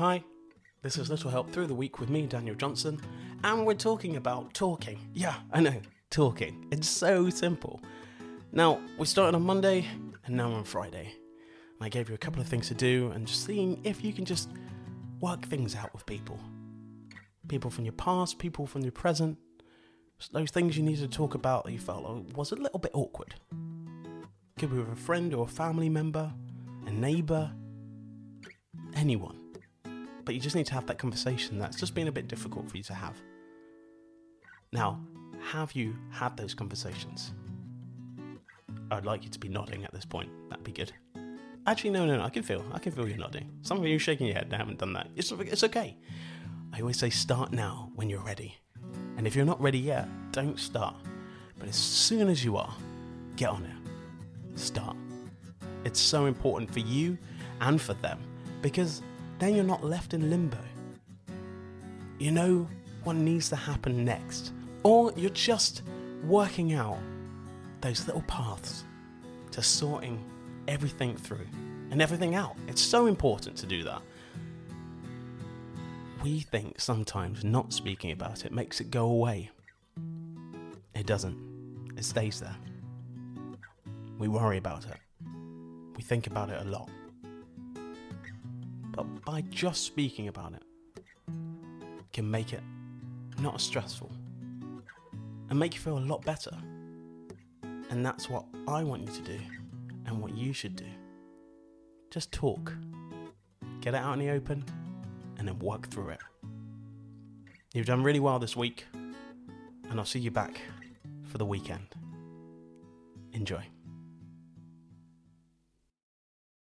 Hi, this is Little Help Through the Week with me, Daniel Johnson, and we're talking about talking. Yeah, I know, talking. It's so simple. Now, we started on Monday, and now on Friday. And I gave you a couple of things to do, and just seeing if you can just work things out with people. People from your past, people from your present. Those things you needed to talk about that you felt was a little bit awkward. Could be with a friend or a family member, a neighbour, anyone. But you just need to have that conversation that's just been a bit difficult for you to have. Now, have you had those conversations? I'd like you to be nodding at this point. That'd be good. Actually, no, no, no. I can feel. I can feel you nodding. Some of you shaking your head. I haven't done that. It's it's okay. I always say start now when you're ready. And if you're not ready yet, don't start. But as soon as you are, get on it. Start. It's so important for you and for them because then you're not left in limbo. You know what needs to happen next, or you're just working out those little paths to sorting everything through and everything out. It's so important to do that. We think sometimes not speaking about it makes it go away. It doesn't, it stays there. We worry about it, we think about it a lot. But by just speaking about it, can make it not as stressful and make you feel a lot better. And that's what I want you to do and what you should do. Just talk, get it out in the open, and then work through it. You've done really well this week, and I'll see you back for the weekend. Enjoy.